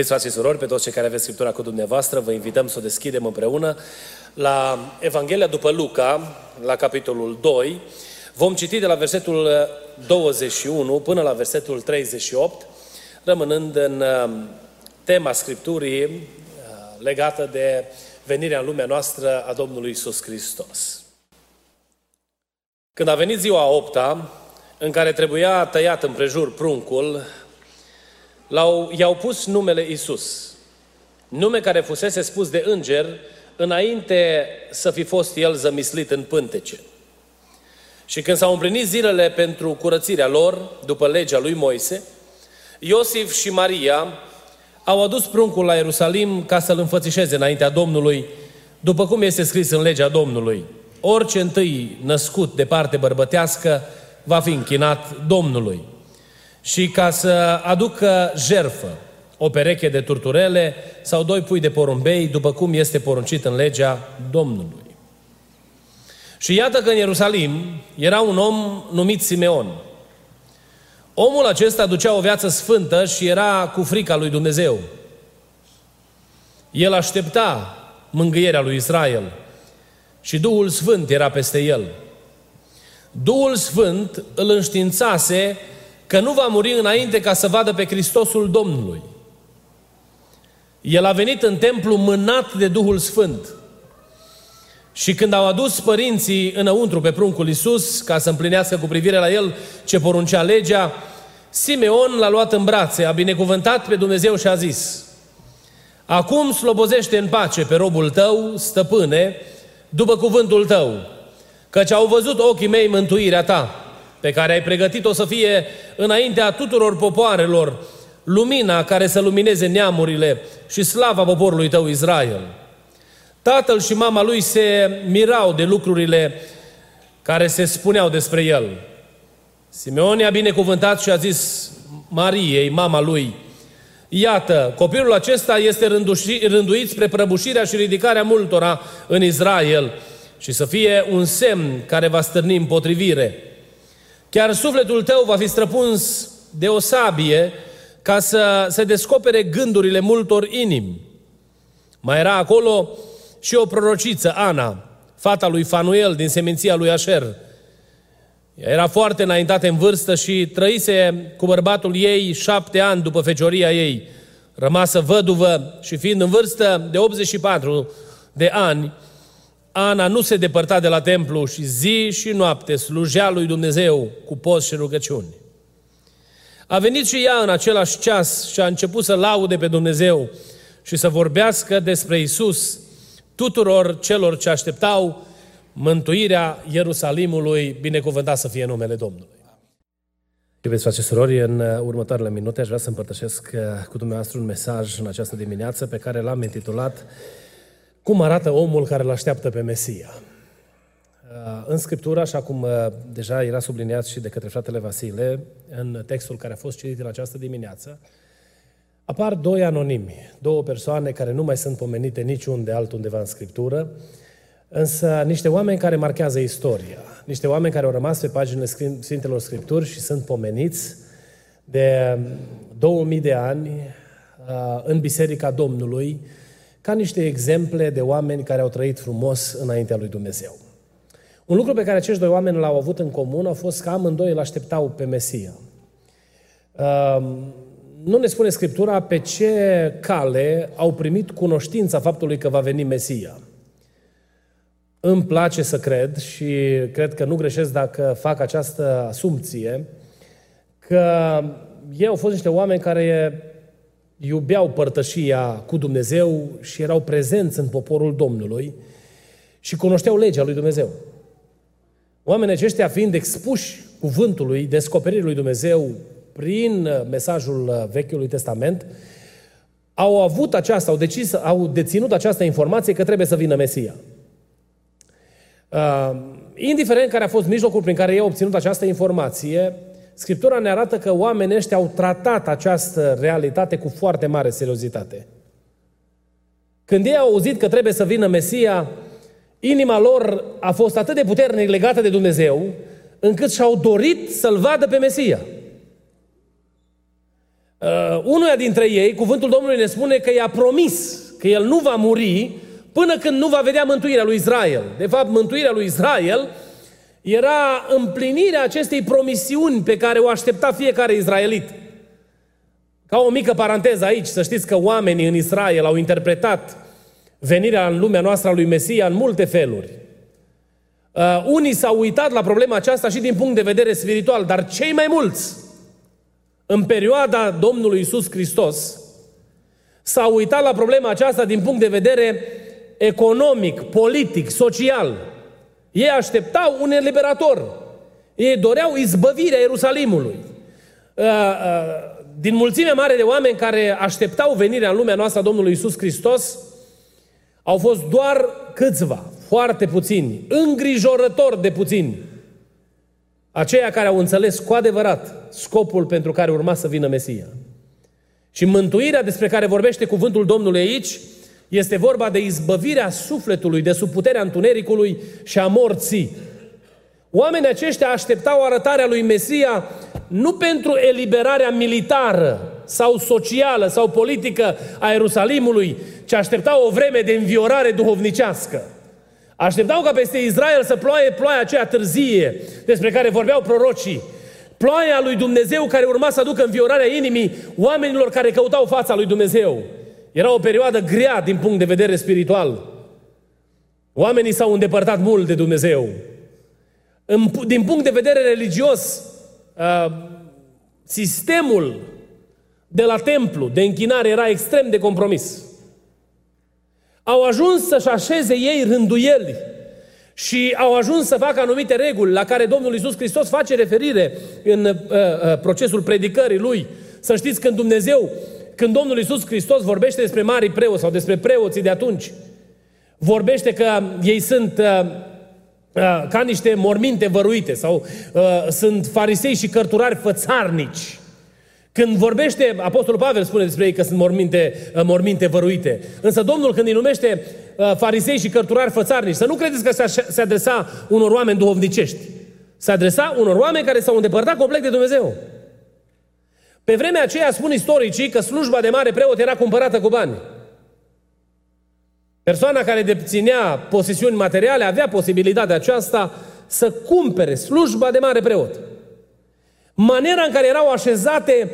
Iubiți frați și surori, pe toți cei care aveți Scriptura cu dumneavoastră, vă invităm să o deschidem împreună la Evanghelia după Luca, la capitolul 2. Vom citi de la versetul 21 până la versetul 38, rămânând în um, tema Scripturii uh, legată de venirea în lumea noastră a Domnului Isus Hristos. Când a venit ziua a opta, în care trebuia tăiat împrejur pruncul, L-au, i-au pus numele Isus, nume care fusese spus de înger înainte să fi fost el zămislit în pântece. Și când s-au împlinit zilele pentru curățirea lor, după legea lui Moise, Iosif și Maria au adus pruncul la Ierusalim ca să-l înfățișeze înaintea Domnului, după cum este scris în legea Domnului. Orice întâi născut de parte bărbătească va fi închinat Domnului și ca să aducă jerfă, o pereche de turturele sau doi pui de porumbei, după cum este poruncit în legea Domnului. Și iată că în Ierusalim era un om numit Simeon. Omul acesta ducea o viață sfântă și era cu frica lui Dumnezeu. El aștepta mângâierea lui Israel și Duhul Sfânt era peste el. Duhul Sfânt îl înștiințase că nu va muri înainte ca să vadă pe Hristosul Domnului. El a venit în templu mânat de Duhul Sfânt. Și când au adus părinții înăuntru pe pruncul Iisus, ca să împlinească cu privire la el ce poruncea legea, Simeon l-a luat în brațe, a binecuvântat pe Dumnezeu și a zis, Acum slobozește în pace pe robul tău, stăpâne, după cuvântul tău, căci au văzut ochii mei mântuirea ta, pe care ai pregătit-o să fie înaintea tuturor popoarelor, lumina care să lumineze neamurile și slava poporului tău Israel. Tatăl și mama lui se mirau de lucrurile care se spuneau despre el. Simeon a binecuvântat și a zis Mariei, mama lui, Iată, copilul acesta este rânduit spre prăbușirea și ridicarea multora în Israel și să fie un semn care va stârni împotrivire. Chiar sufletul tău va fi străpuns de o sabie ca să se descopere gândurile multor inimi. Mai era acolo și o prorociță, Ana, fata lui Fanuel din seminția lui Asher. Ea era foarte înaintată în vârstă și trăise cu bărbatul ei șapte ani după fecioria ei. Rămasă văduvă și fiind în vârstă de 84 de ani, Ana nu se depărta de la templu și zi și noapte slujea lui Dumnezeu cu post și rugăciuni. A venit și ea în același ceas și a început să laude pe Dumnezeu și să vorbească despre Isus tuturor celor ce așteptau mântuirea Ierusalimului, binecuvântat să fie numele Domnului. Iubiți frate surori, în următoarele minute aș vrea să împărtășesc uh, cu dumneavoastră un mesaj în această dimineață pe care l-am intitulat cum arată omul care îl așteaptă pe Mesia? Uh, în Scriptură, așa cum uh, deja era subliniat și de către fratele Vasile, în textul care a fost citit în această dimineață, apar doi anonimi, două persoane care nu mai sunt pomenite niciunde altundeva în Scriptură, însă niște oameni care marchează istoria, niște oameni care au rămas pe paginile Sfintelor Scripturi și sunt pomeniți de 2000 de ani uh, în Biserica Domnului, ca niște exemple de oameni care au trăit frumos înaintea lui Dumnezeu. Un lucru pe care acești doi oameni l-au avut în comun a fost că amândoi îl așteptau pe Mesia. Nu ne spune Scriptura pe ce cale au primit cunoștința faptului că va veni Mesia. Îmi place să cred și cred că nu greșesc dacă fac această asumție că ei au fost niște oameni care iubeau părtășia cu Dumnezeu și erau prezenți în poporul Domnului și cunoșteau legea lui Dumnezeu. Oamenii aceștia fiind expuși cuvântului, descoperirii lui Dumnezeu prin mesajul Vechiului Testament, au avut aceasta, au decis, au deținut această informație că trebuie să vină Mesia. Uh, indiferent care a fost mijlocul prin care ei au obținut această informație, Scriptura ne arată că oamenii ăștia au tratat această realitate cu foarte mare seriozitate. Când ei au auzit că trebuie să vină Mesia, inima lor a fost atât de puternic legată de Dumnezeu, încât și-au dorit să-L vadă pe Mesia. Uh, unuia dintre ei, cuvântul Domnului ne spune că i-a promis că el nu va muri până când nu va vedea mântuirea lui Israel. De fapt, mântuirea lui Israel era împlinirea acestei promisiuni pe care o aștepta fiecare izraelit. Ca o mică paranteză aici, să știți că oamenii în Israel au interpretat venirea în lumea noastră a lui Mesia în multe feluri. Uh, unii s-au uitat la problema aceasta și din punct de vedere spiritual, dar cei mai mulți, în perioada Domnului Isus Hristos, s-au uitat la problema aceasta din punct de vedere economic, politic, social. Ei așteptau un eliberator. Ei doreau izbăvirea Ierusalimului. Uh, uh, din mulțimea mare de oameni care așteptau venirea în lumea noastră a Domnului Isus Hristos, au fost doar câțiva, foarte puțini, îngrijorător de puțini, aceia care au înțeles cu adevărat scopul pentru care urma să vină Mesia. Și mântuirea despre care vorbește cuvântul Domnului aici este vorba de izbăvirea sufletului de sub puterea întunericului și a morții. Oamenii aceștia așteptau arătarea lui Mesia nu pentru eliberarea militară sau socială sau politică a Ierusalimului, ci așteptau o vreme de înviorare duhovnicească. Așteptau ca peste Israel să ploaie ploaia aceea târzie despre care vorbeau prorocii. Ploaia lui Dumnezeu care urma să aducă înviorarea inimii oamenilor care căutau fața lui Dumnezeu. Era o perioadă grea din punct de vedere spiritual. Oamenii s-au îndepărtat mult de Dumnezeu. Din punct de vedere religios, uh, sistemul de la templu de închinare era extrem de compromis. Au ajuns să-și așeze ei rânduieli și au ajuns să facă anumite reguli la care Domnul Iisus Hristos face referire în uh, uh, procesul predicării Lui. Să știți când Dumnezeu, când Domnul Iisus Hristos vorbește despre mari preoți sau despre preoții de atunci, vorbește că ei sunt uh, uh, ca niște morminte văruite sau uh, sunt farisei și cărturari fățarnici. Când vorbește, Apostolul Pavel spune despre ei că sunt morminte, uh, morminte văruite. Însă Domnul când îi numește uh, farisei și cărturari fățarnici, să nu credeți că se adresa unor oameni duhovnicești. Se adresa unor oameni care s-au îndepărtat complet de Dumnezeu. Pe vremea aceea spun istoricii că slujba de mare preot era cumpărată cu bani. Persoana care deținea posesiuni materiale avea posibilitatea aceasta să cumpere slujba de mare preot. Maniera în care erau așezate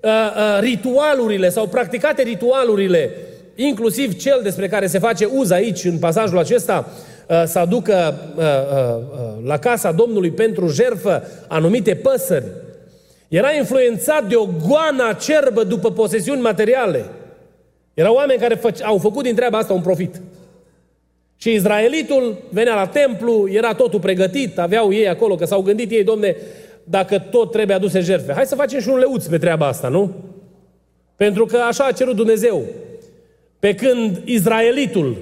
uh, uh, ritualurile sau practicate ritualurile, inclusiv cel despre care se face uz aici, în pasajul acesta, uh, să aducă uh, uh, uh, la casa Domnului pentru jerfă anumite păsări, era influențat de o goană acerbă după posesiuni materiale. Erau oameni care fă, au făcut din treaba asta un profit. Și izraelitul venea la templu, era totul pregătit, aveau ei acolo, că s-au gândit ei, domne, dacă tot trebuie aduse jertfe. Hai să facem și un leuț pe treaba asta, nu? Pentru că așa a cerut Dumnezeu. Pe când izraelitul,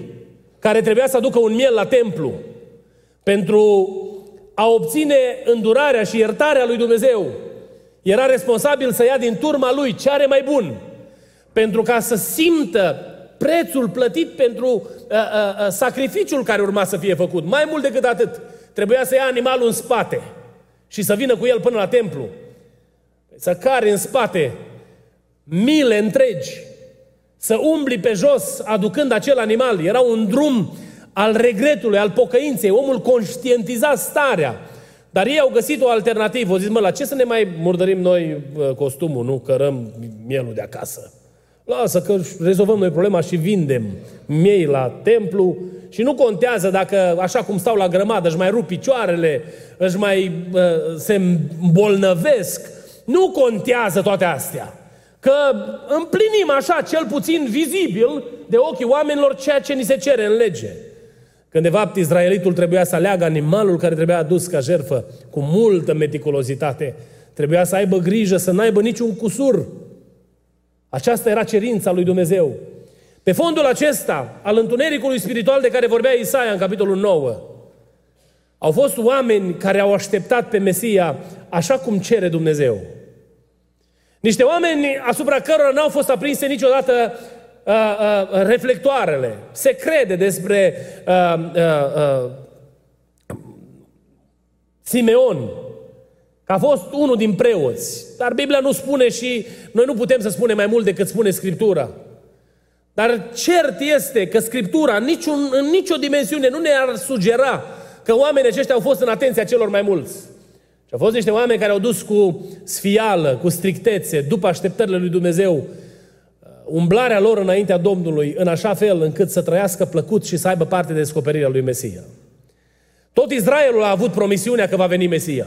care trebuia să aducă un miel la templu, pentru a obține îndurarea și iertarea lui Dumnezeu, era responsabil să ia din turma lui ce are mai bun, pentru ca să simtă prețul plătit pentru uh, uh, uh, sacrificiul care urma să fie făcut. Mai mult decât atât, trebuia să ia animalul în spate și să vină cu el până la templu. Să cari în spate mile întregi, să umbli pe jos aducând acel animal. Era un drum al regretului, al pocăinței. Omul conștientiza starea. Dar ei au găsit o alternativă. Au zis, mă, la ce să ne mai murdărim noi costumul, nu? Cărăm mielul de acasă. Lasă că rezolvăm noi problema și vindem miei la templu și nu contează dacă, așa cum stau la grămadă, își mai rup picioarele, își mai uh, se îmbolnăvesc. Nu contează toate astea. Că împlinim așa, cel puțin vizibil, de ochii oamenilor, ceea ce ni se cere în lege. Când de fapt Israelitul trebuia să aleagă animalul care trebuia adus ca jerfă cu multă meticulozitate. Trebuia să aibă grijă să n-aibă niciun cusur. Aceasta era cerința lui Dumnezeu. Pe fondul acesta, al întunericului spiritual de care vorbea Isaia în capitolul 9, au fost oameni care au așteptat pe Mesia așa cum cere Dumnezeu. Niște oameni asupra cărora n-au fost aprinse niciodată uh, uh, reflectoarele. Se crede despre uh, uh, uh, Simeon, că a fost unul din preoți. Dar Biblia nu spune și noi nu putem să spunem mai mult decât spune Scriptura. Dar cert este că Scriptura niciun, în nicio dimensiune nu ne-ar sugera că oamenii aceștia au fost în atenția celor mai mulți. Și au fost niște oameni care au dus cu sfială, cu strictețe, după așteptările lui Dumnezeu, uh, umblarea lor înaintea Domnului, în așa fel încât să trăiască plăcut și să aibă parte de descoperirea lui Mesia. Tot Israelul a avut promisiunea că va veni Mesia,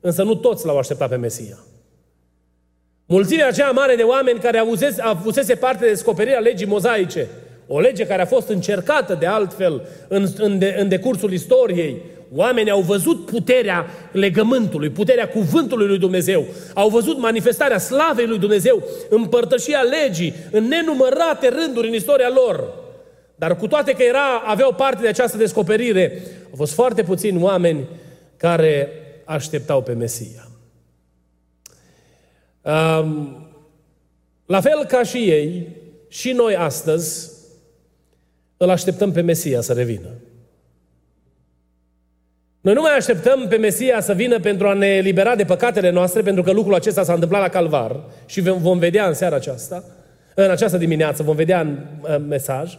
însă nu toți l-au așteptat pe Mesia. Mulțimea aceea mare de oameni care avusese, avusese parte de descoperirea legii mozaice, o lege care a fost încercată de altfel în, în, de, în decursul istoriei, Oamenii au văzut puterea legământului, puterea cuvântului lui Dumnezeu. Au văzut manifestarea slavei lui Dumnezeu, împărtășia legii în nenumărate rânduri în istoria lor. Dar cu toate că era, aveau parte de această descoperire, au fost foarte puțini oameni care așteptau pe Mesia. Um, la fel ca și ei, și noi astăzi îl așteptăm pe Mesia să revină. Noi nu mai așteptăm pe Mesia să vină pentru a ne elibera de păcatele noastre, pentru că lucrul acesta s-a întâmplat la Calvar și vom vedea în seara aceasta, în această dimineață, vom vedea în, în mesaj,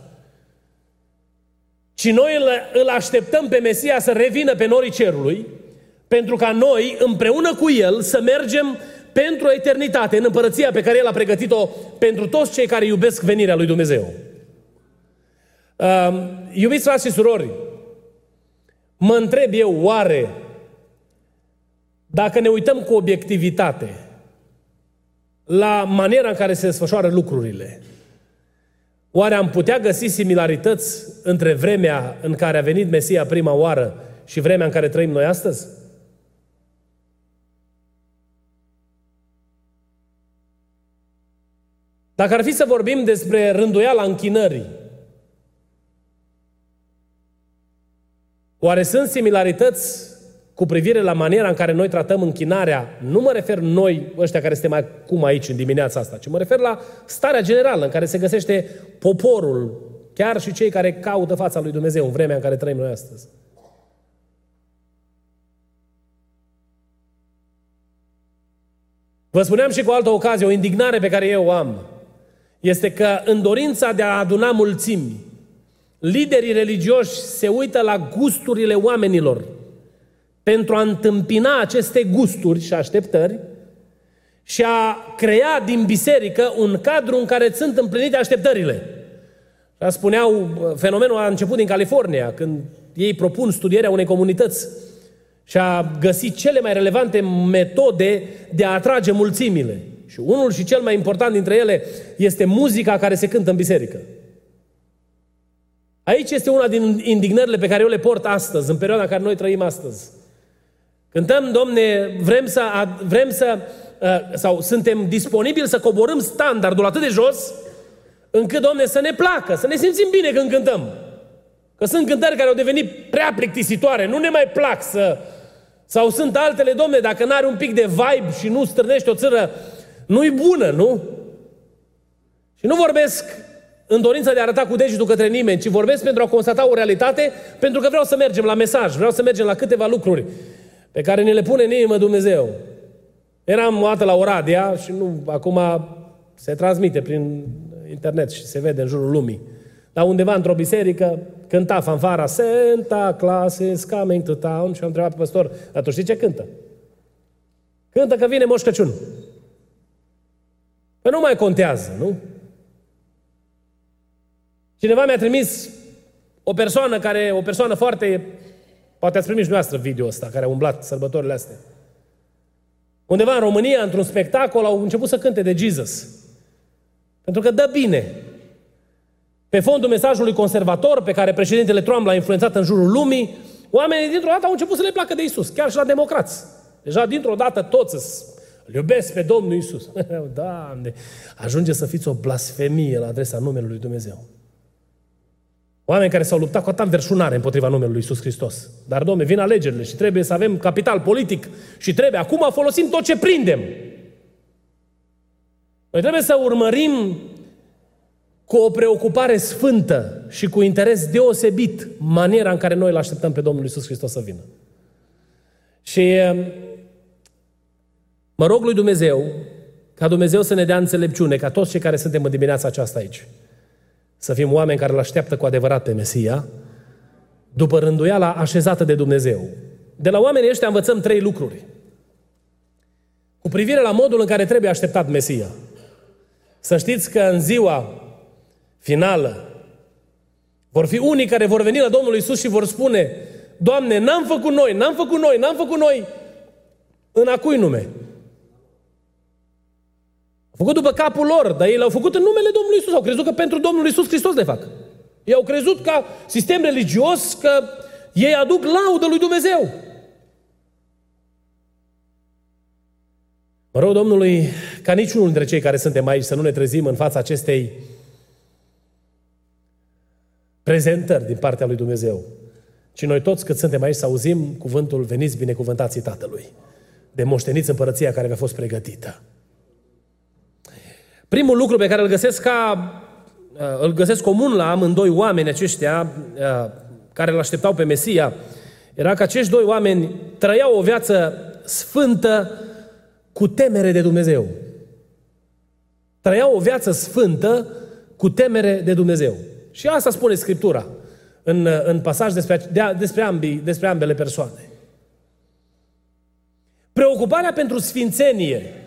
ci noi îl, îl așteptăm pe Mesia să revină pe norii cerului, pentru ca noi, împreună cu El, să mergem pentru eternitate, în împărăția pe care El a pregătit-o pentru toți cei care iubesc venirea lui Dumnezeu. Uh, iubiți frați și surori, Mă întreb eu, oare, dacă ne uităm cu obiectivitate la maniera în care se desfășoară lucrurile, oare am putea găsi similarități între vremea în care a venit Mesia prima oară și vremea în care trăim noi astăzi? Dacă ar fi să vorbim despre rânduiala închinării, Oare sunt similarități cu privire la maniera în care noi tratăm închinarea? Nu mă refer noi, ăștia care suntem acum aici în dimineața asta, ci mă refer la starea generală în care se găsește poporul, chiar și cei care caută fața lui Dumnezeu în vremea în care trăim noi astăzi. Vă spuneam și cu altă ocazie, o indignare pe care eu o am, este că în dorința de a aduna mulțimi, liderii religioși se uită la gusturile oamenilor pentru a întâmpina aceste gusturi și așteptări și a crea din biserică un cadru în care sunt împlinite așteptările. Și spuneau, fenomenul a început din California, când ei propun studierea unei comunități și a găsit cele mai relevante metode de a atrage mulțimile. Și unul și cel mai important dintre ele este muzica care se cântă în biserică. Aici este una din indignările pe care eu le port astăzi, în perioada în care noi trăim astăzi. Cântăm, domne, vrem să, vrem să uh, sau suntem disponibili să coborâm standardul atât de jos, încât, domne, să ne placă, să ne simțim bine când cântăm. Că sunt cântări care au devenit prea plictisitoare, nu ne mai plac să... Sau sunt altele, domne, dacă n-are un pic de vibe și nu strânește o țără, nu-i bună, nu? Și nu vorbesc în dorința de a arăta cu degetul către nimeni, ci vorbesc pentru a constata o realitate, pentru că vreau să mergem la mesaj, vreau să mergem la câteva lucruri pe care ne le pune în inimă Dumnezeu. Eram o dată la Oradea și nu, acum se transmite prin internet și se vede în jurul lumii. La undeva într-o biserică cânta fanfara Santa Claus is coming to town și am întrebat pe păstor, dar tu știi ce cântă? Cântă că vine Moș Crăciun. Păi nu mai contează, nu? Cineva mi-a trimis o persoană care, o persoană foarte, poate ați primit și noastră video ăsta, care a umblat sărbătorile astea. Undeva în România, într-un spectacol, au început să cânte de Jesus. Pentru că dă bine. Pe fondul mesajului conservator pe care președintele Trump l-a influențat în jurul lumii, oamenii dintr-o dată au început să le placă de Isus, chiar și la democrați. Deja dintr-o dată toți Îl iubesc pe Domnul Isus. Doamne, ajunge să fiți o blasfemie la adresa numelui lui Dumnezeu. Oameni care s-au luptat cu atâta verșunare împotriva numelui lui Isus Hristos. Dar, domne, vin alegerile și trebuie să avem capital politic și trebuie acum folosim tot ce prindem. Noi trebuie să urmărim cu o preocupare sfântă și cu interes deosebit maniera în care noi îl așteptăm pe Domnul Isus Hristos să vină. Și um, mă rog lui Dumnezeu ca Dumnezeu să ne dea înțelepciune, ca toți cei care suntem în dimineața aceasta aici, să fim oameni care îl așteaptă cu adevărat pe Mesia, după rânduiala așezată de Dumnezeu. De la oamenii ăștia învățăm trei lucruri. Cu privire la modul în care trebuie așteptat Mesia. Să știți că în ziua finală vor fi unii care vor veni la Domnul Isus și vor spune Doamne, n-am făcut noi, n-am făcut noi, n-am făcut noi în a cui nume? Au făcut după capul lor, dar ei l-au făcut în numele Domnului Isus. Au crezut că pentru Domnul Isus Hristos le fac. Ei au crezut ca sistem religios că ei aduc laudă lui Dumnezeu. Mă rog Domnului ca niciunul dintre cei care suntem aici să nu ne trezim în fața acestei prezentări din partea lui Dumnezeu. Ci noi toți cât suntem aici să auzim cuvântul veniți binecuvântații Tatălui. De moșteniți împărăția care v-a fost pregătită. Primul lucru pe care îl găsesc ca uh, îl găsesc comun la amândoi oameni aceștia uh, care îl așteptau pe Mesia, era că acești doi oameni trăiau o viață sfântă cu temere de Dumnezeu. Trăiau o viață sfântă cu temere de Dumnezeu. Și asta spune Scriptura în, în pasaj despre, de, despre, ambii, despre ambele persoane. Preocuparea pentru sfințenie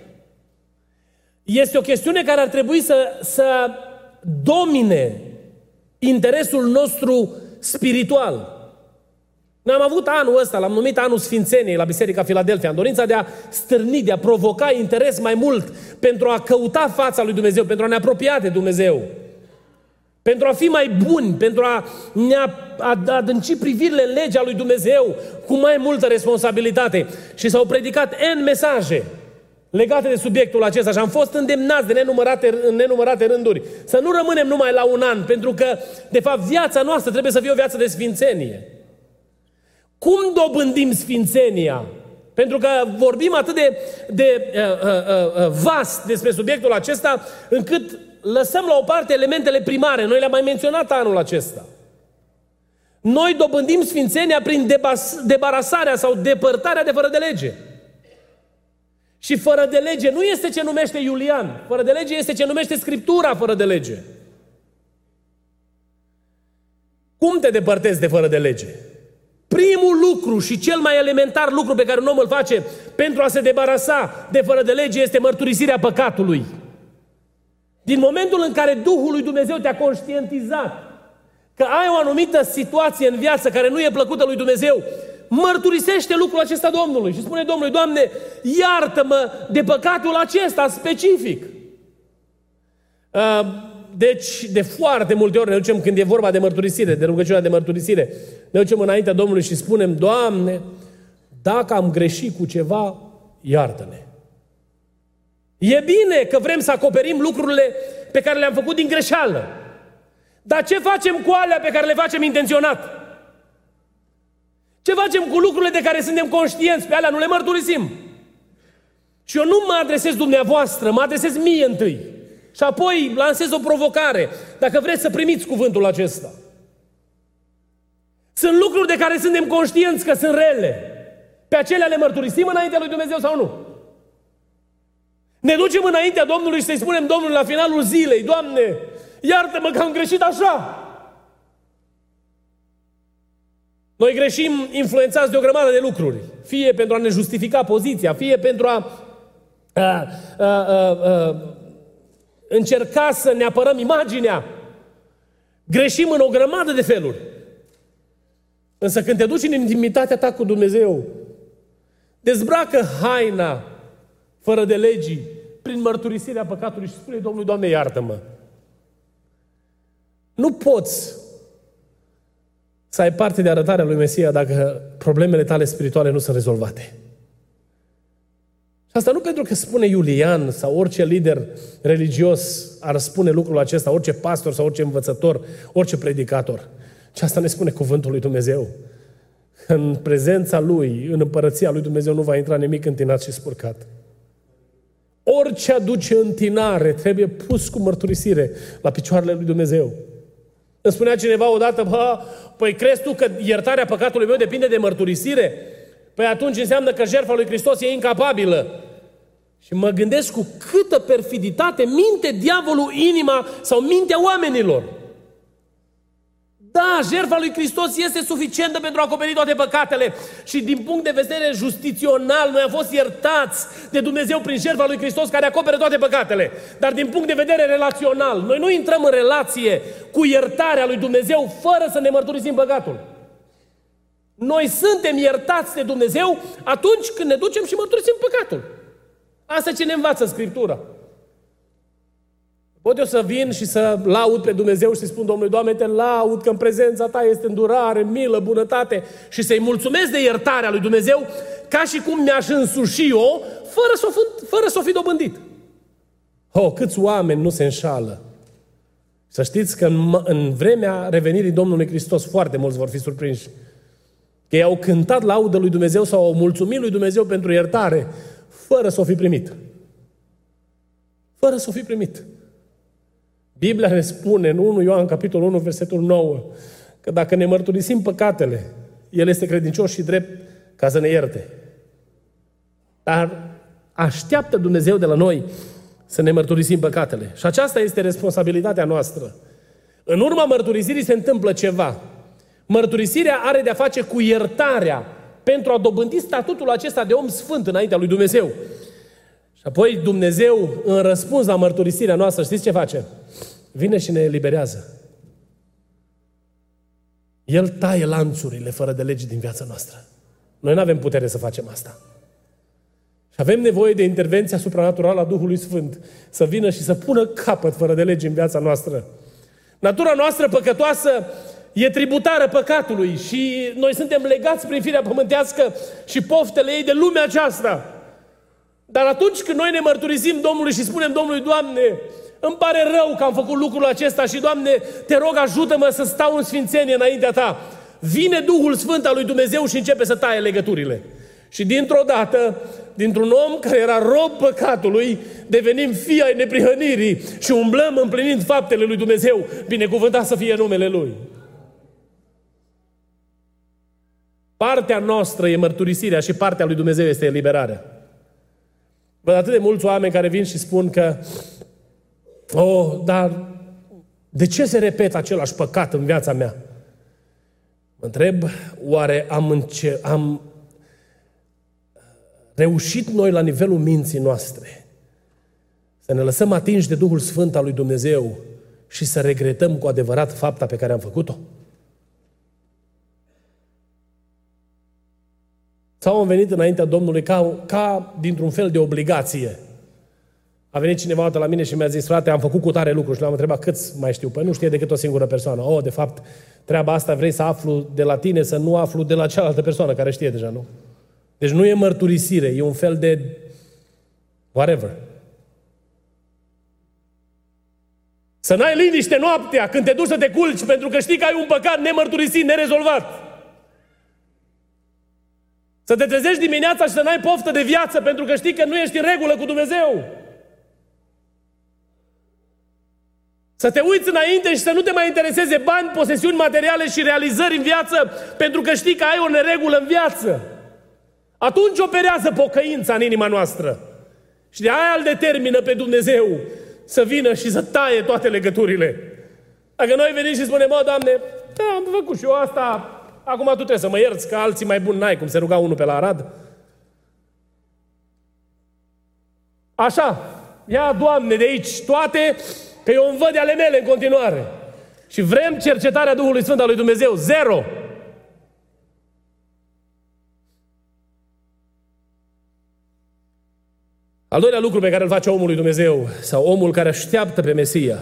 este o chestiune care ar trebui să, să domine interesul nostru spiritual. Noi am avut anul ăsta, l-am numit anul Sfințeniei la Biserica Filadelfia, în dorința de a stârni, de a provoca interes mai mult pentru a căuta fața lui Dumnezeu, pentru a ne apropia de Dumnezeu, pentru a fi mai buni, pentru a ne adânci privirile în legea lui Dumnezeu cu mai multă responsabilitate. Și s-au predicat N mesaje legate de subiectul acesta și am fost îndemnați de nenumărate, în nenumărate rânduri să nu rămânem numai la un an, pentru că, de fapt, viața noastră trebuie să fie o viață de sfințenie. Cum dobândim sfințenia? Pentru că vorbim atât de, de uh, uh, uh, vast despre subiectul acesta, încât lăsăm la o parte elementele primare. Noi le-am mai menționat anul acesta. Noi dobândim sfințenia prin debas, debarasarea sau depărtarea de fără de lege. Și fără de lege nu este ce numește Iulian. Fără de lege este ce numește Scriptura fără de lege. Cum te depărtezi de fără de lege? Primul lucru și cel mai elementar lucru pe care un om îl face pentru a se debarasa de fără de lege este mărturisirea păcatului. Din momentul în care Duhul lui Dumnezeu te-a conștientizat că ai o anumită situație în viață care nu e plăcută lui Dumnezeu, mărturisește lucrul acesta Domnului și spune Domnului, Doamne, iartă-mă de păcatul acesta specific. Uh, deci, de foarte multe ori ne ducem când e vorba de mărturisire, de rugăciunea de mărturisire, ne ducem înaintea Domnului și spunem, Doamne, dacă am greșit cu ceva, iartă-ne. E bine că vrem să acoperim lucrurile pe care le-am făcut din greșeală. Dar ce facem cu alea pe care le facem intenționat? Ce facem cu lucrurile de care suntem conștienți? Pe alea nu le mărturisim. Și eu nu mă adresez dumneavoastră, mă adresez mie întâi. Și apoi lansez o provocare, dacă vreți să primiți cuvântul acesta. Sunt lucruri de care suntem conștienți că sunt rele. Pe acelea le mărturisim înaintea lui Dumnezeu sau nu? Ne ducem înaintea Domnului și să-i spunem Domnului la finalul zilei, Doamne, iartă-mă că am greșit așa. Noi greșim influențați de o grămadă de lucruri. Fie pentru a ne justifica poziția, fie pentru a, a, a, a, a încerca să ne apărăm imaginea. Greșim în o grămadă de feluri. Însă când te duci în intimitatea ta cu Dumnezeu, dezbracă haina fără de legii prin mărturisirea păcatului și spune Domnului, Doamne, iartă-mă. Nu poți să ai parte de arătarea lui Mesia dacă problemele tale spirituale nu sunt rezolvate. Și Asta nu pentru că spune Iulian sau orice lider religios ar spune lucrul acesta, orice pastor sau orice învățător, orice predicator. Și asta ne spune cuvântul lui Dumnezeu. În prezența Lui, în împărăția Lui Dumnezeu nu va intra nimic întinat și spurcat. Orice aduce întinare trebuie pus cu mărturisire la picioarele lui Dumnezeu. Îmi spunea cineva odată, bă, păi crezi tu că iertarea păcatului meu depinde de mărturisire? Păi atunci înseamnă că jertfa lui Hristos e incapabilă. Și mă gândesc cu câtă perfiditate minte diavolul inima sau mintea oamenilor. Da, jertfa lui Hristos este suficientă pentru a acoperi toate păcatele. Și din punct de vedere justițional, noi am fost iertați de Dumnezeu prin jertfa lui Hristos care acoperă toate păcatele. Dar din punct de vedere relațional, noi nu intrăm în relație cu iertarea lui Dumnezeu fără să ne mărturisim păcatul. Noi suntem iertați de Dumnezeu atunci când ne ducem și mărturisim păcatul. Asta ce ne învață Scriptura. Pot eu să vin și să laud pe Dumnezeu și să spun Domnului, Doamne, te laud că în prezența Ta este îndurare, milă, bunătate și să-i mulțumesc de iertarea lui Dumnezeu ca și cum mi-aș însuși eu, fără să o, fără să o fi dobândit. Oh, câți oameni nu se înșală. Să știți că în, în vremea revenirii Domnului Hristos foarte mulți vor fi surprinși. Că ei au cântat laudă lui Dumnezeu sau au mulțumit lui Dumnezeu pentru iertare, fără să o fi primit. Fără să o fi primit. Biblia ne spune în 1 Ioan, capitolul 1, versetul 9, că dacă ne mărturisim păcatele, El este credincios și drept ca să ne ierte. Dar așteaptă Dumnezeu de la noi să ne mărturisim păcatele. Și aceasta este responsabilitatea noastră. În urma mărturisirii se întâmplă ceva. Mărturisirea are de-a face cu iertarea pentru a dobândi statutul acesta de om sfânt înaintea lui Dumnezeu. Și apoi Dumnezeu, în răspuns la mărturisirea noastră, știți ce face? Vine și ne eliberează. El taie lanțurile fără de legi din viața noastră. Noi nu avem putere să facem asta. Și avem nevoie de intervenția supranaturală a Duhului Sfânt să vină și să pună capăt fără de legi în viața noastră. Natura noastră păcătoasă e tributară păcatului și noi suntem legați prin firea pământească și poftele ei de lumea aceasta. Dar atunci când noi ne mărturisim Domnului și spunem Domnului, Doamne, îmi pare rău că am făcut lucrul acesta și, Doamne, te rog, ajută-mă să stau în sfințenie înaintea Ta. Vine Duhul Sfânt al lui Dumnezeu și începe să taie legăturile. Și dintr-o dată, dintr-un om care era rob păcatului, devenim fii ai neprihănirii și umblăm împlinind faptele lui Dumnezeu. Binecuvântat să fie numele Lui. Partea noastră e mărturisirea și partea lui Dumnezeu este eliberarea. Văd atât de mulți oameni care vin și spun că oh, dar de ce se repetă același păcat în viața mea? Mă întreb, oare am, înce- am reușit noi la nivelul minții noastre să ne lăsăm atinși de Duhul Sfânt al lui Dumnezeu și să regretăm cu adevărat fapta pe care am făcut-o? Sau am venit înaintea Domnului ca, ca dintr-un fel de obligație. A venit cineva de la mine și mi-a zis, frate, am făcut cu tare lucru și l-am întrebat câți mai știu. Păi nu știe decât o singură persoană. Oh, de fapt, treaba asta vrei să aflu de la tine, să nu aflu de la cealaltă persoană care știe deja, nu? Deci nu e mărturisire, e un fel de whatever. Să n-ai liniște noaptea când te duci să te culci pentru că știi că ai un păcat nemărturisit, nerezolvat. Să te trezești dimineața și să n-ai poftă de viață pentru că știi că nu ești în regulă cu Dumnezeu. Să te uiți înainte și să nu te mai intereseze bani, posesiuni materiale și realizări în viață pentru că știi că ai o neregulă în viață. Atunci operează pocăința în inima noastră. Și de aia îl determină pe Dumnezeu să vină și să taie toate legăturile. Dacă noi venim și spunem, mă, Doamne, da, am făcut și eu asta, acum tu trebuie să mă ierți, că alții mai buni n-ai, cum se ruga unul pe la Arad. Așa, ia, Doamne, de aici toate, că eu îmi văd ale mele în continuare. Și vrem cercetarea Duhului Sfânt al lui Dumnezeu. Zero. Al doilea lucru pe care îl face omul lui Dumnezeu, sau omul care așteaptă pe Mesia,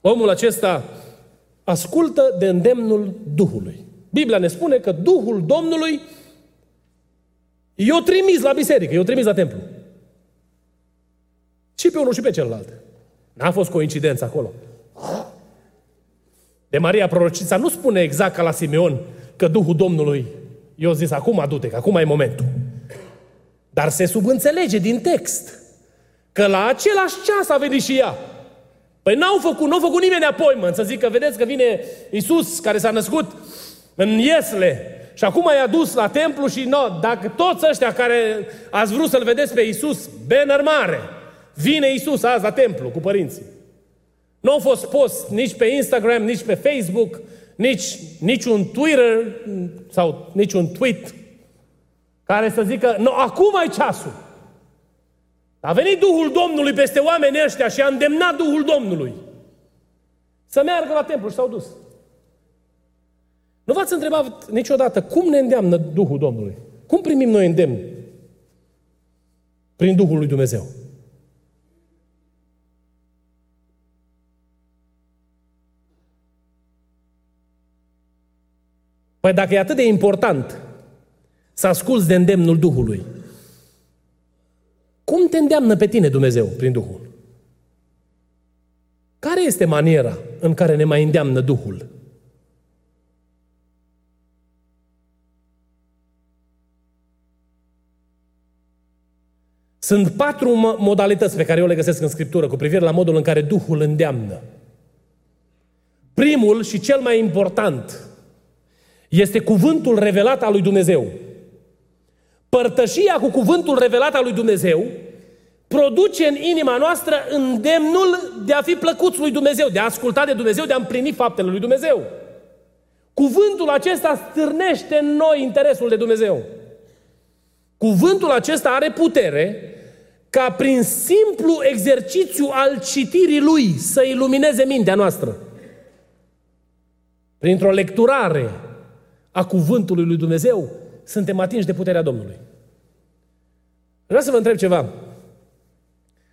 omul acesta ascultă de îndemnul Duhului. Biblia ne spune că Duhul Domnului Eu trimis la biserică, eu trimis la templu. Și pe unul și pe celălalt. N-a fost coincidență acolo. De Maria Prorocița nu spune exact ca la Simeon că Duhul Domnului i-a zis, acum du-te, că acum e momentul. Dar se subînțelege din text că la același ceas a venit și ea. Păi n-au făcut, n-au făcut nimeni appointment să zică, vedeți că vine Isus care s-a născut în Iesle și acum i-a dus la templu și no, dacă toți ăștia care ați vrut să-L vedeți pe Isus, banner mare, vine Isus azi la templu cu părinții. Nu a fost post nici pe Instagram, nici pe Facebook, nici, nici un Twitter sau nici un tweet care să zică, nu, acum ai ceasul. A venit Duhul Domnului peste oamenii ăștia și a îndemnat Duhul Domnului să meargă la templu și s-au dus. Nu v-ați întrebat niciodată cum ne îndeamnă Duhul Domnului? Cum primim noi îndemn? Prin Duhul lui Dumnezeu. Păi dacă e atât de important să asculți de îndemnul Duhului, cum te îndeamnă pe tine Dumnezeu prin Duhul? Care este maniera în care ne mai îndeamnă Duhul? Sunt patru modalități pe care eu le găsesc în Scriptură cu privire la modul în care Duhul îndeamnă. Primul și cel mai important este cuvântul revelat al lui Dumnezeu. Părtășia cu cuvântul revelat al lui Dumnezeu produce în inima noastră îndemnul de a fi plăcuți lui Dumnezeu, de a asculta de Dumnezeu, de a împlini faptele lui Dumnezeu. Cuvântul acesta stârnește în noi interesul de Dumnezeu. Cuvântul acesta are putere ca prin simplu exercițiu al citirii lui să ilumineze mintea noastră. Printr-o lecturare a cuvântului lui Dumnezeu, suntem atinși de puterea Domnului. Vreau să vă întreb ceva.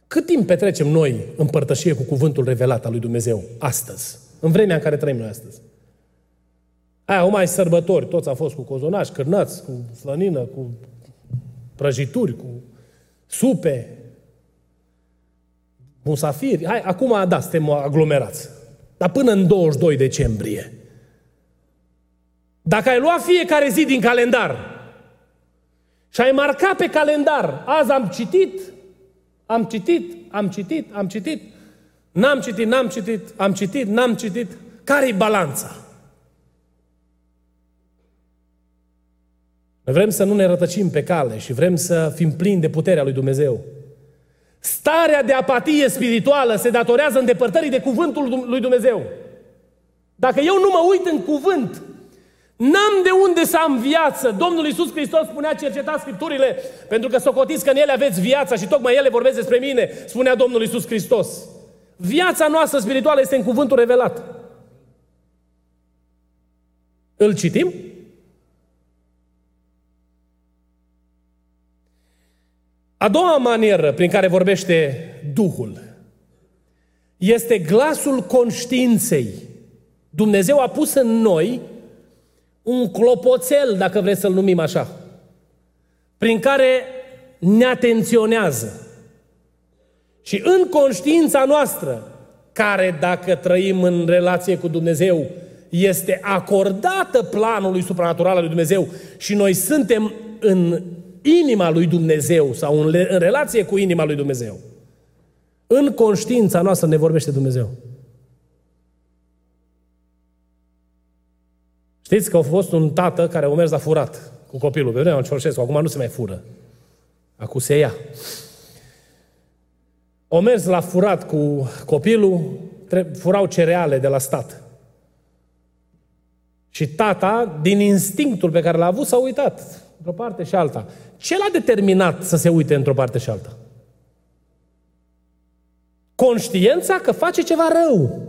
Cât timp petrecem noi în părtășie cu cuvântul revelat al lui Dumnezeu astăzi? În vremea în care trăim noi astăzi. Aia, au mai sărbători, toți au fost cu cozonași, cârnați, cu slănină, cu prăjituri, cu supe, musafiri. Hai, acum, da, suntem aglomerați. Dar până în 22 decembrie, dacă ai luat fiecare zi din calendar și ai marcat pe calendar, azi am citit, am citit, am citit, am citit, n-am citit, n-am citit, am citit, n-am citit, care-i balanța? Noi vrem să nu ne rătăcim pe cale și vrem să fim plini de puterea lui Dumnezeu. Starea de apatie spirituală se datorează îndepărtării de cuvântul lui Dumnezeu. Dacă eu nu mă uit în cuvânt, N-am de unde să am viață. Domnul Iisus Hristos spunea, cercetați Scripturile, pentru că socotiți că în ele aveți viața și tocmai ele vorbesc despre mine, spunea Domnul Iisus Hristos. Viața noastră spirituală este în cuvântul revelat. Îl citim? A doua manieră prin care vorbește Duhul este glasul conștiinței. Dumnezeu a pus în noi un clopoțel, dacă vreți să-l numim așa, prin care ne atenționează. Și în conștiința noastră, care dacă trăim în relație cu Dumnezeu, este acordată planului supranatural al lui Dumnezeu și noi suntem în inima lui Dumnezeu sau în, în relație cu inima lui Dumnezeu. În conștiința noastră ne vorbește Dumnezeu. Știți că a fost un tată care a mers la furat cu copilul. Pe vremea Ceaușescu, acum nu se mai fură. Acum se ia. O mers la furat cu copilul, furau cereale de la stat. Și tata, din instinctul pe care l-a avut, s-a uitat într-o parte și alta. Ce l-a determinat să se uite într-o parte și alta? Conștiența că face ceva rău.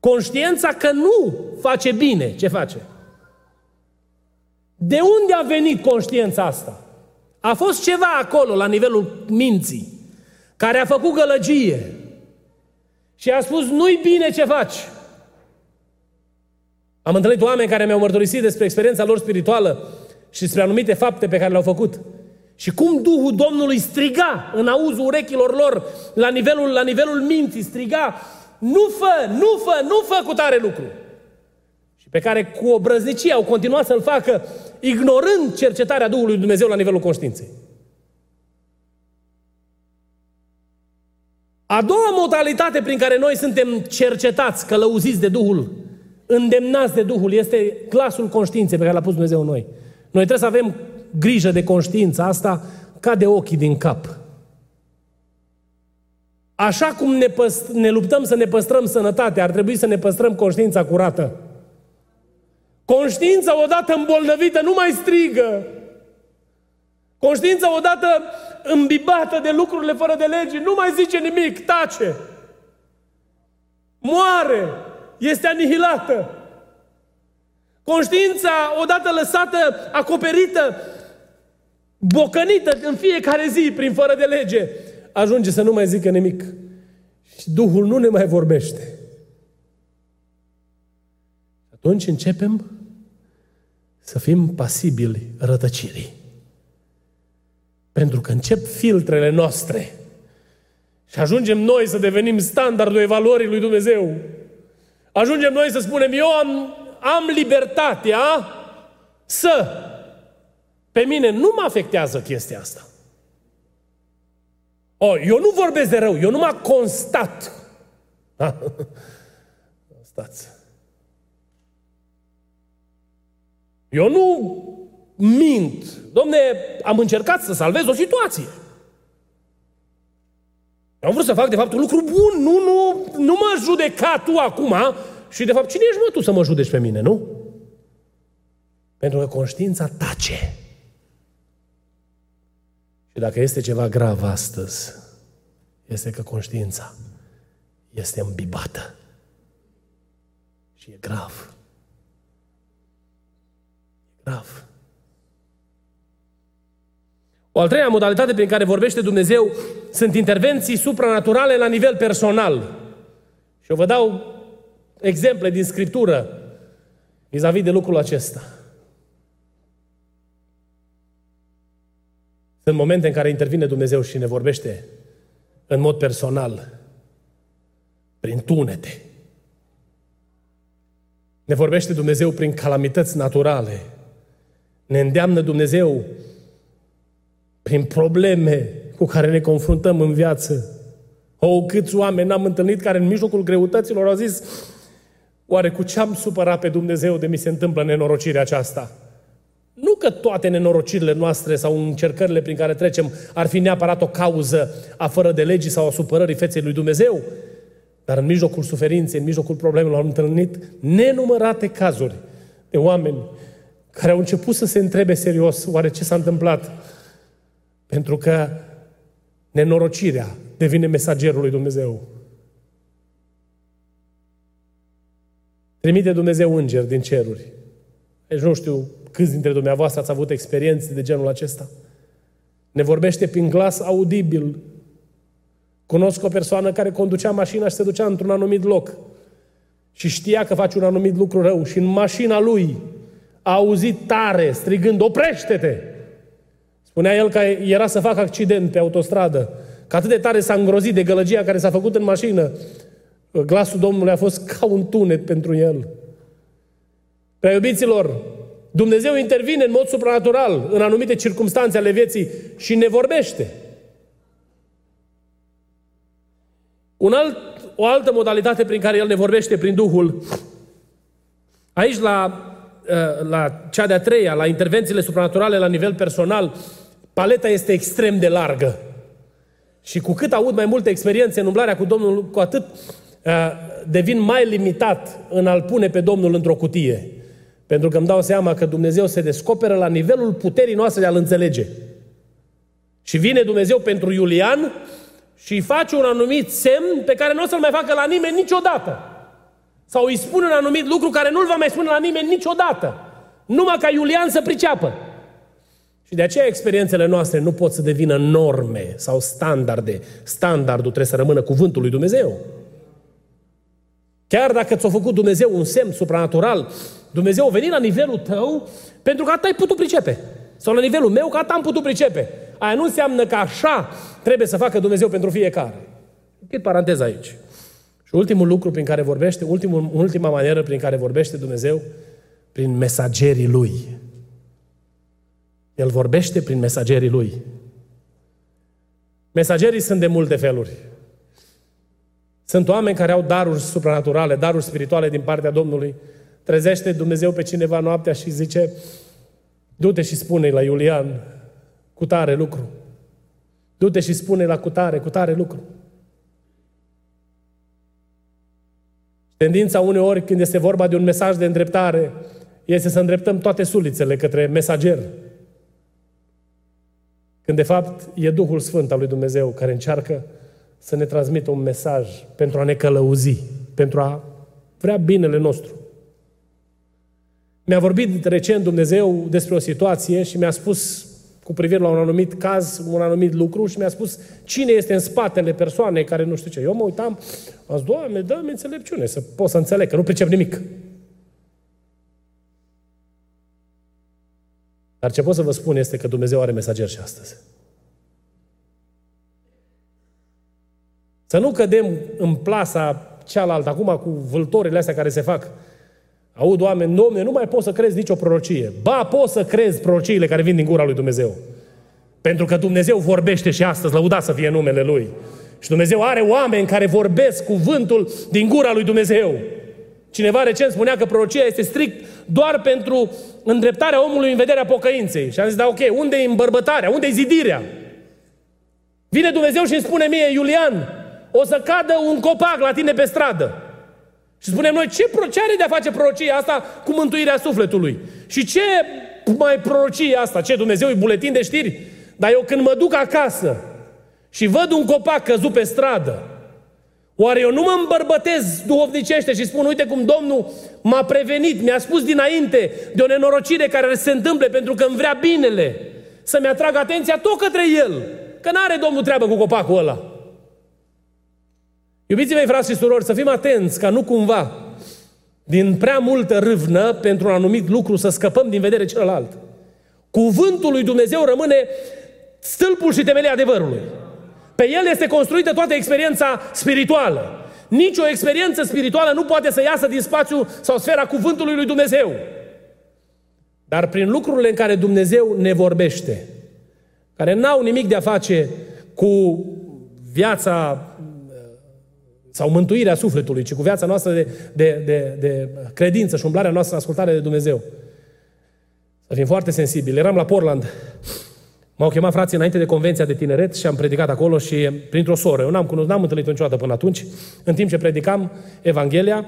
Conștiența că nu face bine ce face. De unde a venit conștiința asta? A fost ceva acolo, la nivelul minții, care a făcut gălăgie și a spus, nu-i bine ce faci. Am întâlnit oameni care mi-au mărturisit despre experiența lor spirituală și spre anumite fapte pe care le-au făcut. Și cum Duhul Domnului striga în auzul urechilor lor, la nivelul, la nivelul minții, striga, nu fă, nu fă, nu fă cu tare lucru. Și pe care cu o brăznicie au continuat să-l facă, ignorând cercetarea Duhului Dumnezeu la nivelul conștiinței. A doua modalitate prin care noi suntem cercetați, călăuziți de Duhul, îndemnați de Duhul, este glasul conștiinței pe care l-a pus Dumnezeu în noi. Noi trebuie să avem grijă de conștiința asta ca de ochii din cap. Așa cum ne, păst- ne luptăm să ne păstrăm sănătatea, ar trebui să ne păstrăm conștiința curată. Conștiința odată îmbolnăvită nu mai strigă. Conștiința odată îmbibată de lucrurile fără de lege nu mai zice nimic, tace. Moare, este anihilată. Conștiința odată lăsată, acoperită, bocănită în fiecare zi prin fără de lege, ajunge să nu mai zică nimic. Și Duhul nu ne mai vorbește. Atunci începem să fim pasibili rătăcirii. Pentru că încep filtrele noastre și ajungem noi să devenim standardul evaluării lui Dumnezeu. Ajungem noi să spunem, eu am, am libertatea să. Pe mine nu mă afectează chestia asta. O, eu nu vorbesc de rău, eu nu mă constat. Stați. Eu nu mint. Domne, am încercat să salvez o situație. Eu am vrut să fac, de fapt, un lucru bun. Nu, nu, nu mă judeca tu acum și, de fapt, cine ești, mă, tu să mă judeci pe mine, nu? Pentru că conștiința tace. Și dacă este ceva grav astăzi, este că conștiința este îmbibată. Și e grav. E grav. O al treia modalitate prin care vorbește Dumnezeu sunt intervenții supranaturale la nivel personal. Și eu vă dau exemple din Scriptură vis-a-vis de lucrul acesta. Sunt momente în care intervine Dumnezeu și ne vorbește în mod personal, prin tunete. Ne vorbește Dumnezeu prin calamități naturale. Ne îndeamnă Dumnezeu prin probleme cu care ne confruntăm în viață. O, câți oameni n-am întâlnit care în mijlocul greutăților au zis Oare cu ce am supărat pe Dumnezeu de mi se întâmplă nenorocirea aceasta? Nu că toate nenorocirile noastre sau încercările prin care trecem ar fi neapărat o cauză a fără de legii sau a supărării feței lui Dumnezeu, dar în mijlocul suferinței, în mijlocul problemelor am întâlnit nenumărate cazuri de oameni care au început să se întrebe serios oare ce s-a întâmplat pentru că nenorocirea devine mesagerul lui Dumnezeu. Trimite Dumnezeu îngeri din ceruri. Deci nu știu câți dintre dumneavoastră ați avut experiențe de genul acesta. Ne vorbește prin glas audibil. Cunosc o persoană care conducea mașina și se ducea într-un anumit loc și știa că face un anumit lucru rău și în mașina lui a auzit tare strigând, oprește-te! Spunea el că era să facă accident pe autostradă, că atât de tare s-a îngrozit de gălăgia care s-a făcut în mașină. Glasul Domnului a fost ca un tunet pentru el. Prea iubiților, Dumnezeu intervine în mod supranatural în anumite circunstanțe ale vieții și ne vorbește. Un alt, o altă modalitate prin care El ne vorbește prin Duhul, aici la, la cea de-a treia, la intervențiile supranaturale la nivel personal, paleta este extrem de largă. Și cu cât aud mai multe experiențe în umblarea cu Domnul, cu atât uh, devin mai limitat în a-L pune pe Domnul într-o cutie. Pentru că îmi dau seama că Dumnezeu se descoperă la nivelul puterii noastre de a-L înțelege. Și vine Dumnezeu pentru Iulian și îi face un anumit semn pe care nu o să-l mai facă la nimeni niciodată. Sau îi spune un anumit lucru care nu-l va mai spune la nimeni niciodată. Numai ca Iulian să priceapă. Și de aceea experiențele noastre nu pot să devină norme sau standarde. Standardul trebuie să rămână cuvântul lui Dumnezeu. Chiar dacă ți-a făcut Dumnezeu un semn supranatural, Dumnezeu a venit la nivelul tău pentru că atât ai putut pricepe. Sau la nivelul meu că atât am putut pricepe. Aia nu înseamnă că așa trebuie să facă Dumnezeu pentru fiecare. Închid paranteza aici. Și ultimul lucru prin care vorbește, ultimul, ultima manieră prin care vorbește Dumnezeu, prin mesagerii Lui. El vorbește prin mesagerii Lui. Mesagerii sunt de multe feluri. Sunt oameni care au daruri supranaturale, daruri spirituale din partea Domnului. Trezește Dumnezeu pe cineva noaptea și zice, du-te și spune la Iulian, cu tare lucru. Du-te și spune la cutare, cu tare lucru. Tendința uneori când este vorba de un mesaj de îndreptare este să îndreptăm toate sulițele către mesager. Când de fapt e Duhul Sfânt al lui Dumnezeu care încearcă să ne transmită un mesaj pentru a ne călăuzi, pentru a vrea binele nostru. Mi-a vorbit recent Dumnezeu despre o situație și mi-a spus cu privire la un anumit caz, un anumit lucru și mi-a spus cine este în spatele persoanei care nu știu ce. Eu mă uitam, am zis, Doamne, dă-mi înțelepciune, să pot să înțeleg, că nu pricep nimic. Dar ce pot să vă spun este că Dumnezeu are mesager și astăzi. Să nu cădem în plasa cealaltă, acum cu vâltorile astea care se fac. Aud oameni, domne, nu mai poți să crezi nicio prorocie. Ba, poți să crezi prorociile care vin din gura lui Dumnezeu. Pentru că Dumnezeu vorbește și astăzi, lăuda să fie numele Lui. Și Dumnezeu are oameni care vorbesc cuvântul din gura lui Dumnezeu. Cineva recent spunea că prorocia este strict doar pentru îndreptarea omului în vederea pocăinței. Și am zis, da, ok, unde e îmbărbătarea? Unde e zidirea? Vine Dumnezeu și îmi spune mie, Iulian, o să cadă un copac la tine pe stradă. Și spunem noi, ce, ce are de a face prorocia asta cu mântuirea sufletului? Și ce mai prorocie asta? Ce, Dumnezeu e buletin de știri? Dar eu când mă duc acasă și văd un copac căzut pe stradă, oare eu nu mă îmbărbătez duhovnicește și spun, uite cum Domnul m-a prevenit, mi-a spus dinainte de o nenorocire care se întâmple pentru că îmi vrea binele, să-mi atrag atenția tot către El, că n-are Domnul treabă cu copacul ăla. Iubiții mei, frați și surori, să fim atenți ca nu cumva din prea multă râvnă pentru un anumit lucru să scăpăm din vedere celălalt. Cuvântul lui Dumnezeu rămâne stâlpul și temelia adevărului. Pe el este construită toată experiența spirituală. Nici o experiență spirituală nu poate să iasă din spațiu sau sfera cuvântului lui Dumnezeu. Dar prin lucrurile în care Dumnezeu ne vorbește, care n-au nimic de a face cu viața sau mântuirea sufletului, ci cu viața noastră de, de, de, de credință și umblarea noastră în ascultare de Dumnezeu. Să fim foarte sensibili. Eram la Portland, m-au chemat frații înainte de convenția de tineret și am predicat acolo și printr-o soră. Eu n-am, cunoscut, n-am întâlnit niciodată până atunci. În timp ce predicam Evanghelia,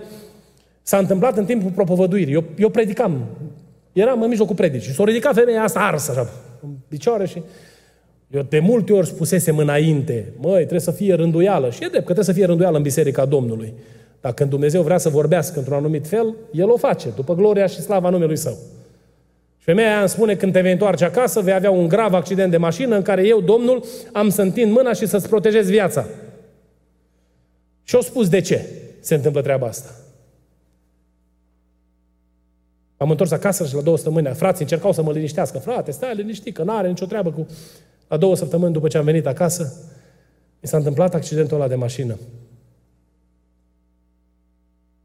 s-a întâmplat în timpul propovăduirii. Eu, eu predicam. Eram în mijlocul predicii. S-a ridicat femeia asta arsă, așa, în picioare și eu de multe ori spusesem înainte, măi, trebuie să fie rânduială. Și e drept că trebuie să fie rânduială în Biserica Domnului. Dar când Dumnezeu vrea să vorbească într-un anumit fel, El o face, după gloria și slava numelui Său. Și femeia aia îmi spune, când te vei întoarce acasă, vei avea un grav accident de mașină în care eu, Domnul, am să întind mâna și să-ți protejez viața. Și au spus de ce se întâmplă treaba asta. Am întors acasă și la două săptămâni, frații încercau să mă liniștească. Frate, stai liniștit, că n-are nicio treabă cu la două săptămâni după ce am venit acasă, mi s-a întâmplat accidentul ăla de mașină.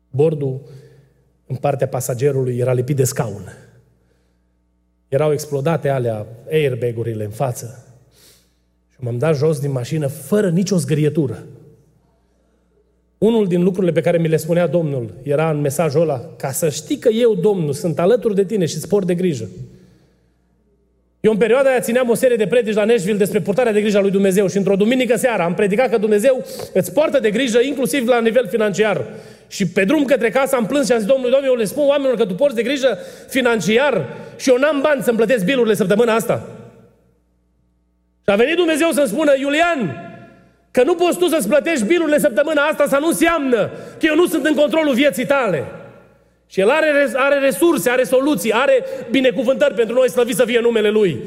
Bordul în partea pasagerului era lipit de scaun. Erau explodate alea, airbag-urile în față. Și m-am dat jos din mașină fără nicio zgârietură. Unul din lucrurile pe care mi le spunea Domnul era în mesajul ăla, ca să știi că eu, Domnul, sunt alături de tine și spor de grijă. Eu în perioada aia țineam o serie de predici la Nashville despre purtarea de grijă a lui Dumnezeu și într-o duminică seara am predicat că Dumnezeu îți poartă de grijă inclusiv la nivel financiar. Și pe drum către casă am plâns și am zis, Domnului, Domnule, eu le spun oamenilor că tu porți de grijă financiar și eu n-am bani să-mi plătesc bilurile săptămâna asta. Și a venit Dumnezeu să-mi spună, Iulian, că nu poți tu să-ți plătești bilurile săptămâna asta, să nu înseamnă că eu nu sunt în controlul vieții tale. Și El are, are resurse, are soluții, are binecuvântări pentru noi, slăvit să fie numele Lui.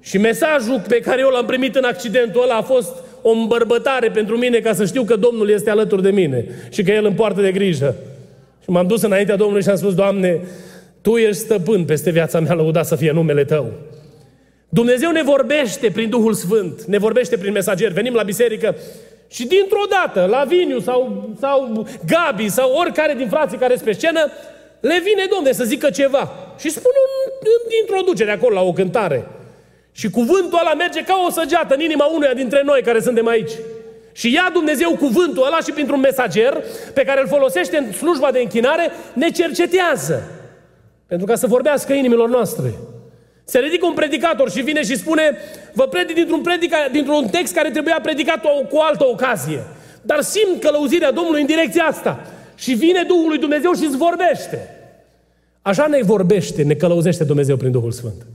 Și mesajul pe care eu l-am primit în accidentul ăla a fost o îmbărbătare pentru mine ca să știu că Domnul este alături de mine și că El îmi poartă de grijă. Și m-am dus înaintea Domnului și am spus, Doamne, Tu ești stăpân peste viața mea, lăudat să fie numele Tău. Dumnezeu ne vorbește prin Duhul Sfânt, ne vorbește prin mesageri. Venim la biserică și dintr-o dată, la Viniu sau, sau Gabi sau oricare din frații care sunt pe scenă, le vine Domnul să zică ceva. Și spune un, introducere acolo la o cântare. Și cuvântul ăla merge ca o săgeată în inima unuia dintre noi care suntem aici. Și ia Dumnezeu cuvântul ăla și printr-un mesager pe care îl folosește în slujba de închinare, ne cercetează. Pentru ca să vorbească inimilor noastre. Se ridică un predicator și vine și spune, vă predic dintr-un, predica, dintr-un text care trebuia predicat cu o altă ocazie. Dar simt călăuzirea Domnului în direcția asta. Și vine Duhul lui Dumnezeu și îți vorbește. Așa ne vorbește, ne călăuzește Dumnezeu prin Duhul Sfânt.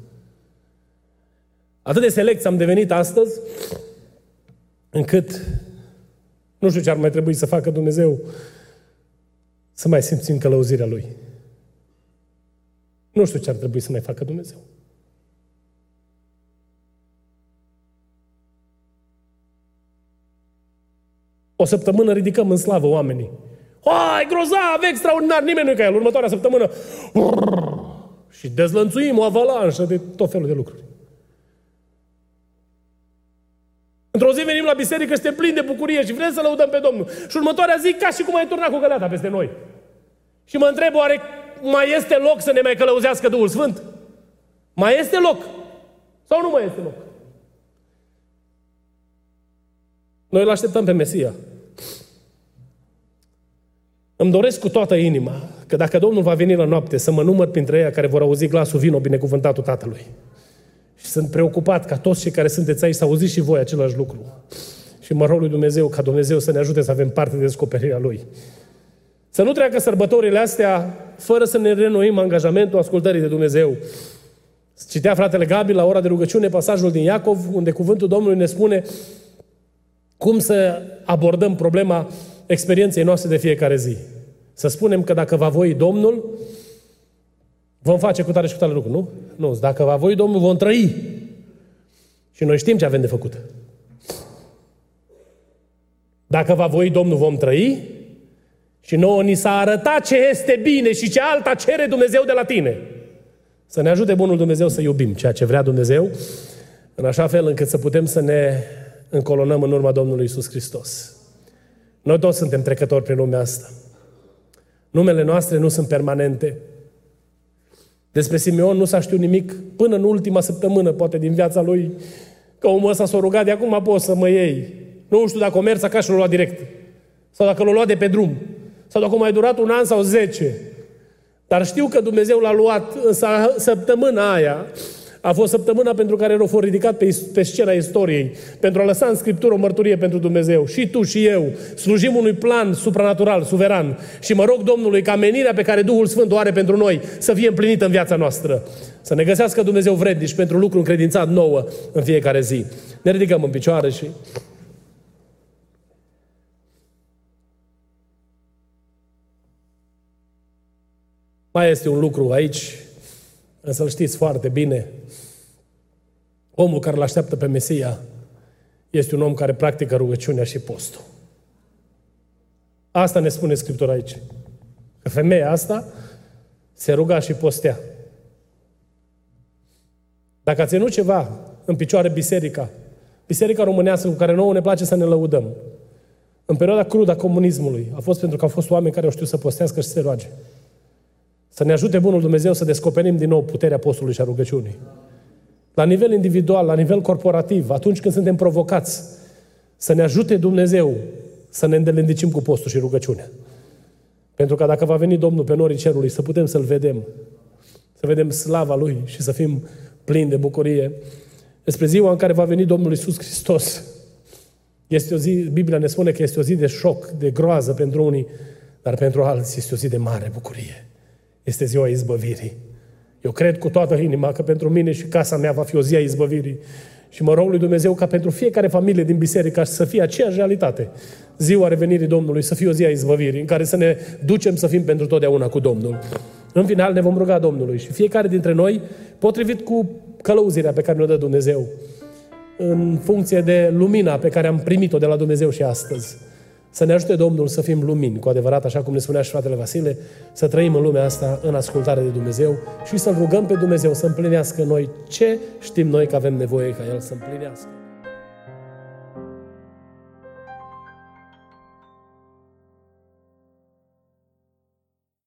Atât de select am devenit astăzi, încât nu știu ce ar mai trebui să facă Dumnezeu să mai simțim călăuzirea Lui. Nu știu ce ar trebui să mai facă Dumnezeu. O săptămână ridicăm în slavă oamenii. Hai, grozav, extraordinar, nimeni nu e ca el. Următoarea săptămână și dezlănțuim o avalanșă de tot felul de lucruri. Într-o zi venim la biserică și suntem plini de bucurie și vrem să lăudăm pe Domnul. Și următoarea zi, ca și cum ai turnat cu găleata peste noi. Și mă întreb, oare mai este loc să ne mai călăuzească Duhul Sfânt? Mai este loc? Sau nu mai este loc? Noi îl așteptăm pe Mesia. Îmi doresc cu toată inima că dacă Domnul va veni la noapte să mă număr printre ei care vor auzi glasul vino binecuvântatul Tatălui. Și sunt preocupat ca toți cei care sunteți aici să auziți și voi același lucru. Și mă rog lui Dumnezeu ca Dumnezeu să ne ajute să avem parte de descoperirea Lui. Să nu treacă sărbătorile astea fără să ne renoim angajamentul ascultării de Dumnezeu. Citea fratele Gabi la ora de rugăciune pasajul din Iacov, unde cuvântul Domnului ne spune cum să abordăm problema experienței noastre de fiecare zi. Să spunem că dacă va voi Domnul, vom face cu tare și cu tare lucru, nu? Nu, dacă va voi Domnul, vom trăi. Și noi știm ce avem de făcut. Dacă va voi Domnul, vom trăi și nouă ni s-a arătat ce este bine și ce alta cere Dumnezeu de la tine. Să ne ajute Bunul Dumnezeu să iubim ceea ce vrea Dumnezeu, în așa fel încât să putem să ne încolonăm în urma Domnului Isus Hristos. Noi toți suntem trecători prin lumea asta. Numele noastre nu sunt permanente. Despre Simeon nu s-a știut nimic până în ultima săptămână, poate din viața lui, că omul ăsta s-a rugat, de acum poți să mă iei. Nu știu dacă o mers acasă și l-a luat direct. Sau dacă l-a luat de pe drum. Sau dacă a mai durat un an sau zece. Dar știu că Dumnezeu l-a luat în săptămâna aia a fost săptămâna pentru care erau fost ridicat pe, pe scena istoriei, pentru a lăsa în Scriptură o mărturie pentru Dumnezeu. Și tu și eu slujim unui plan supranatural, suveran. Și mă rog Domnului ca menirea pe care Duhul Sfânt o are pentru noi să fie împlinită în viața noastră. Să ne găsească Dumnezeu vrednici pentru lucru încredințat nouă în fiecare zi. Ne ridicăm în picioare și Mai este un lucru aici, însă-l știți foarte bine. Omul care îl așteaptă pe Mesia este un om care practică rugăciunea și postul. Asta ne spune Scriptura aici. Că femeia asta se ruga și postea. Dacă a ținut ceva în picioare biserica, biserica românească cu care nouă ne place să ne lăudăm, în perioada crudă a comunismului, a fost pentru că au fost oameni care au știut să postească și să se roage. Să ne ajute Bunul Dumnezeu să descoperim din nou puterea postului și a rugăciunii. La nivel individual, la nivel corporativ, atunci când suntem provocați, să ne ajute Dumnezeu să ne îndelendicim cu postul și rugăciunea. Pentru că dacă va veni Domnul pe norii cerului, să putem să-L vedem, să vedem slava Lui și să fim plini de bucurie. Despre ziua în care va veni Domnul Isus Hristos, este o zi, Biblia ne spune că este o zi de șoc, de groază pentru unii, dar pentru alții este o zi de mare bucurie. Este ziua izbăvirii. Eu cred cu toată inima că pentru mine și casa mea va fi o zi a izbăvirii. Și mă rog lui Dumnezeu ca pentru fiecare familie din biserică să fie aceeași realitate. Ziua revenirii Domnului să fie o zi a izbăvirii, în care să ne ducem să fim pentru totdeauna cu Domnul. În final ne vom ruga Domnului și fiecare dintre noi, potrivit cu călăuzirea pe care ne-o dă Dumnezeu, în funcție de lumina pe care am primit-o de la Dumnezeu și astăzi, Să ne ajute Domnul să fim lumini, cu adevărat, așa cum ne spunea și fratele Vasile, să trăim în lumea asta în ascultare de Dumnezeu și să-L rugăm pe Dumnezeu să împlinească noi ce știm noi că avem nevoie ca El să împlinească.